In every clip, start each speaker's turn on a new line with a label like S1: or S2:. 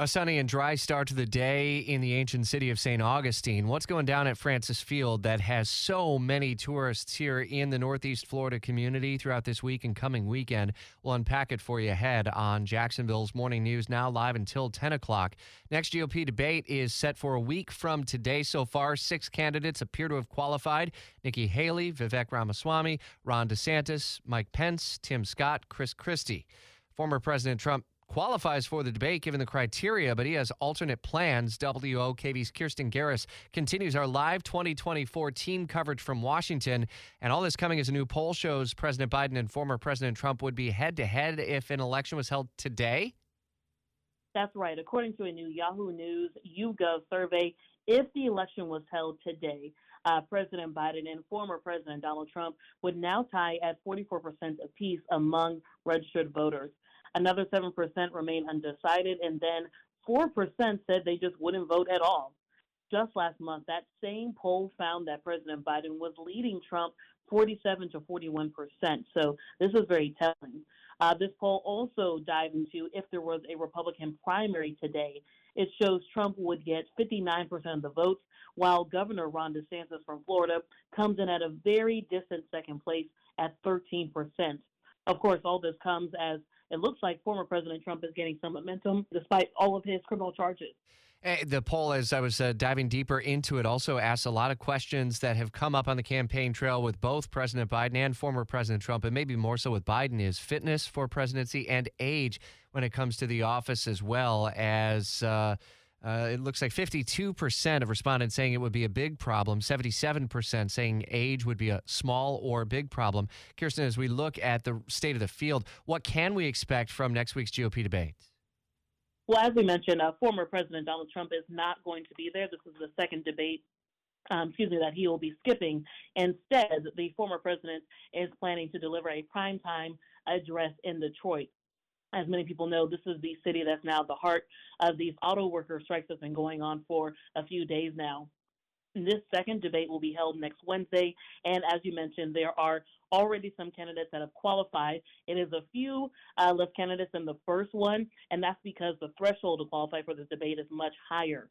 S1: A sunny and dry start to the day in the ancient city of St. Augustine. What's going down at Francis Field that has so many tourists here in the Northeast Florida community throughout this week and coming weekend? We'll unpack it for you ahead on Jacksonville's Morning News, now live until 10 o'clock. Next GOP debate is set for a week from today. So far, six candidates appear to have qualified Nikki Haley, Vivek Ramaswamy, Ron DeSantis, Mike Pence, Tim Scott, Chris Christie. Former President Trump qualifies for the debate given the criteria, but he has alternate plans. WOKV's Kirstin Garriss continues our live 2024 team coverage from Washington. And all this coming as a new poll shows President Biden and former President Trump would be head to head if an election was held today.
S2: That's right. According to a new Yahoo News YouGov survey, if the election was held today, uh, President Biden and former President Donald Trump would now tie at 44% apiece among registered voters. Another 7% remain undecided, and then 4% said they just wouldn't vote at all. Just last month, that same poll found that President Biden was leading Trump 47 to 41 percent. So this is very telling. Uh, this poll also dived into if there was a Republican primary today. It shows Trump would get 59 percent of the votes, while Governor Ron DeSantis from Florida comes in at a very distant second place at 13 percent. Of course, all this comes as it looks like former President Trump is getting some momentum despite all of his criminal charges.
S1: Eh, the poll, as I was uh, diving deeper into it, also asks a lot of questions that have come up on the campaign trail with both President Biden and former President Trump, and maybe more so with Biden, is fitness for presidency and age when it comes to the office, as well as. Uh, uh, it looks like 52% of respondents saying it would be a big problem, 77% saying age would be a small or big problem. Kirstin, as we look at the state of the field, what can we expect from next week's GOP debate?
S2: Well, as we mentioned, uh, former President Donald Trump is not going to be there. This is the second debate um, excuse me, that he will be skipping. Instead, the former president is planning to deliver a primetime address in Detroit. As many people know, this is the city that's now the heart of these auto worker strikes that's been going on for a few days now. This second debate will be held next Wednesday, and as you mentioned, there are already some candidates that have qualified. It is a few uh, less candidates than the first one, and that's because the threshold to qualify for this debate is much higher.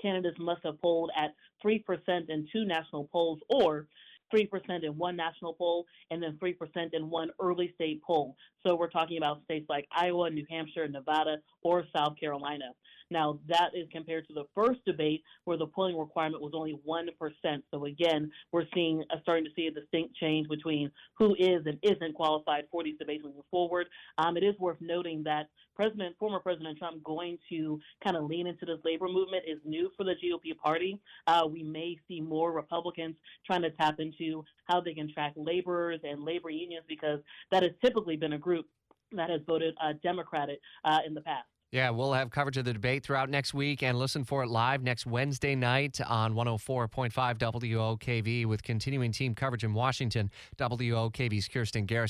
S2: Candidates must have polled at 3% in two national polls or 3% in one national poll, and then 3% in one early state poll. So we're talking about states like Iowa, New Hampshire, Nevada, or South Carolina. Now, that is compared to the first debate where the polling requirement was only 1%. So again, we're seeing uh, starting to see a distinct change between who is and isn't qualified for these debates moving forward. Um, it is worth noting that President, former President Trump going to kind of lean into this labor movement is new for the GOP party. Uh, we may see more Republicans trying to tap into how they can track laborers and labor unions because that has typically been a group that has voted uh, Democratic uh, in the past.
S1: Yeah, we'll have coverage of the debate throughout next week and listen for it live next Wednesday night on 104.5 WOKV with continuing team coverage in Washington. WOKV's Kirstin Garrison.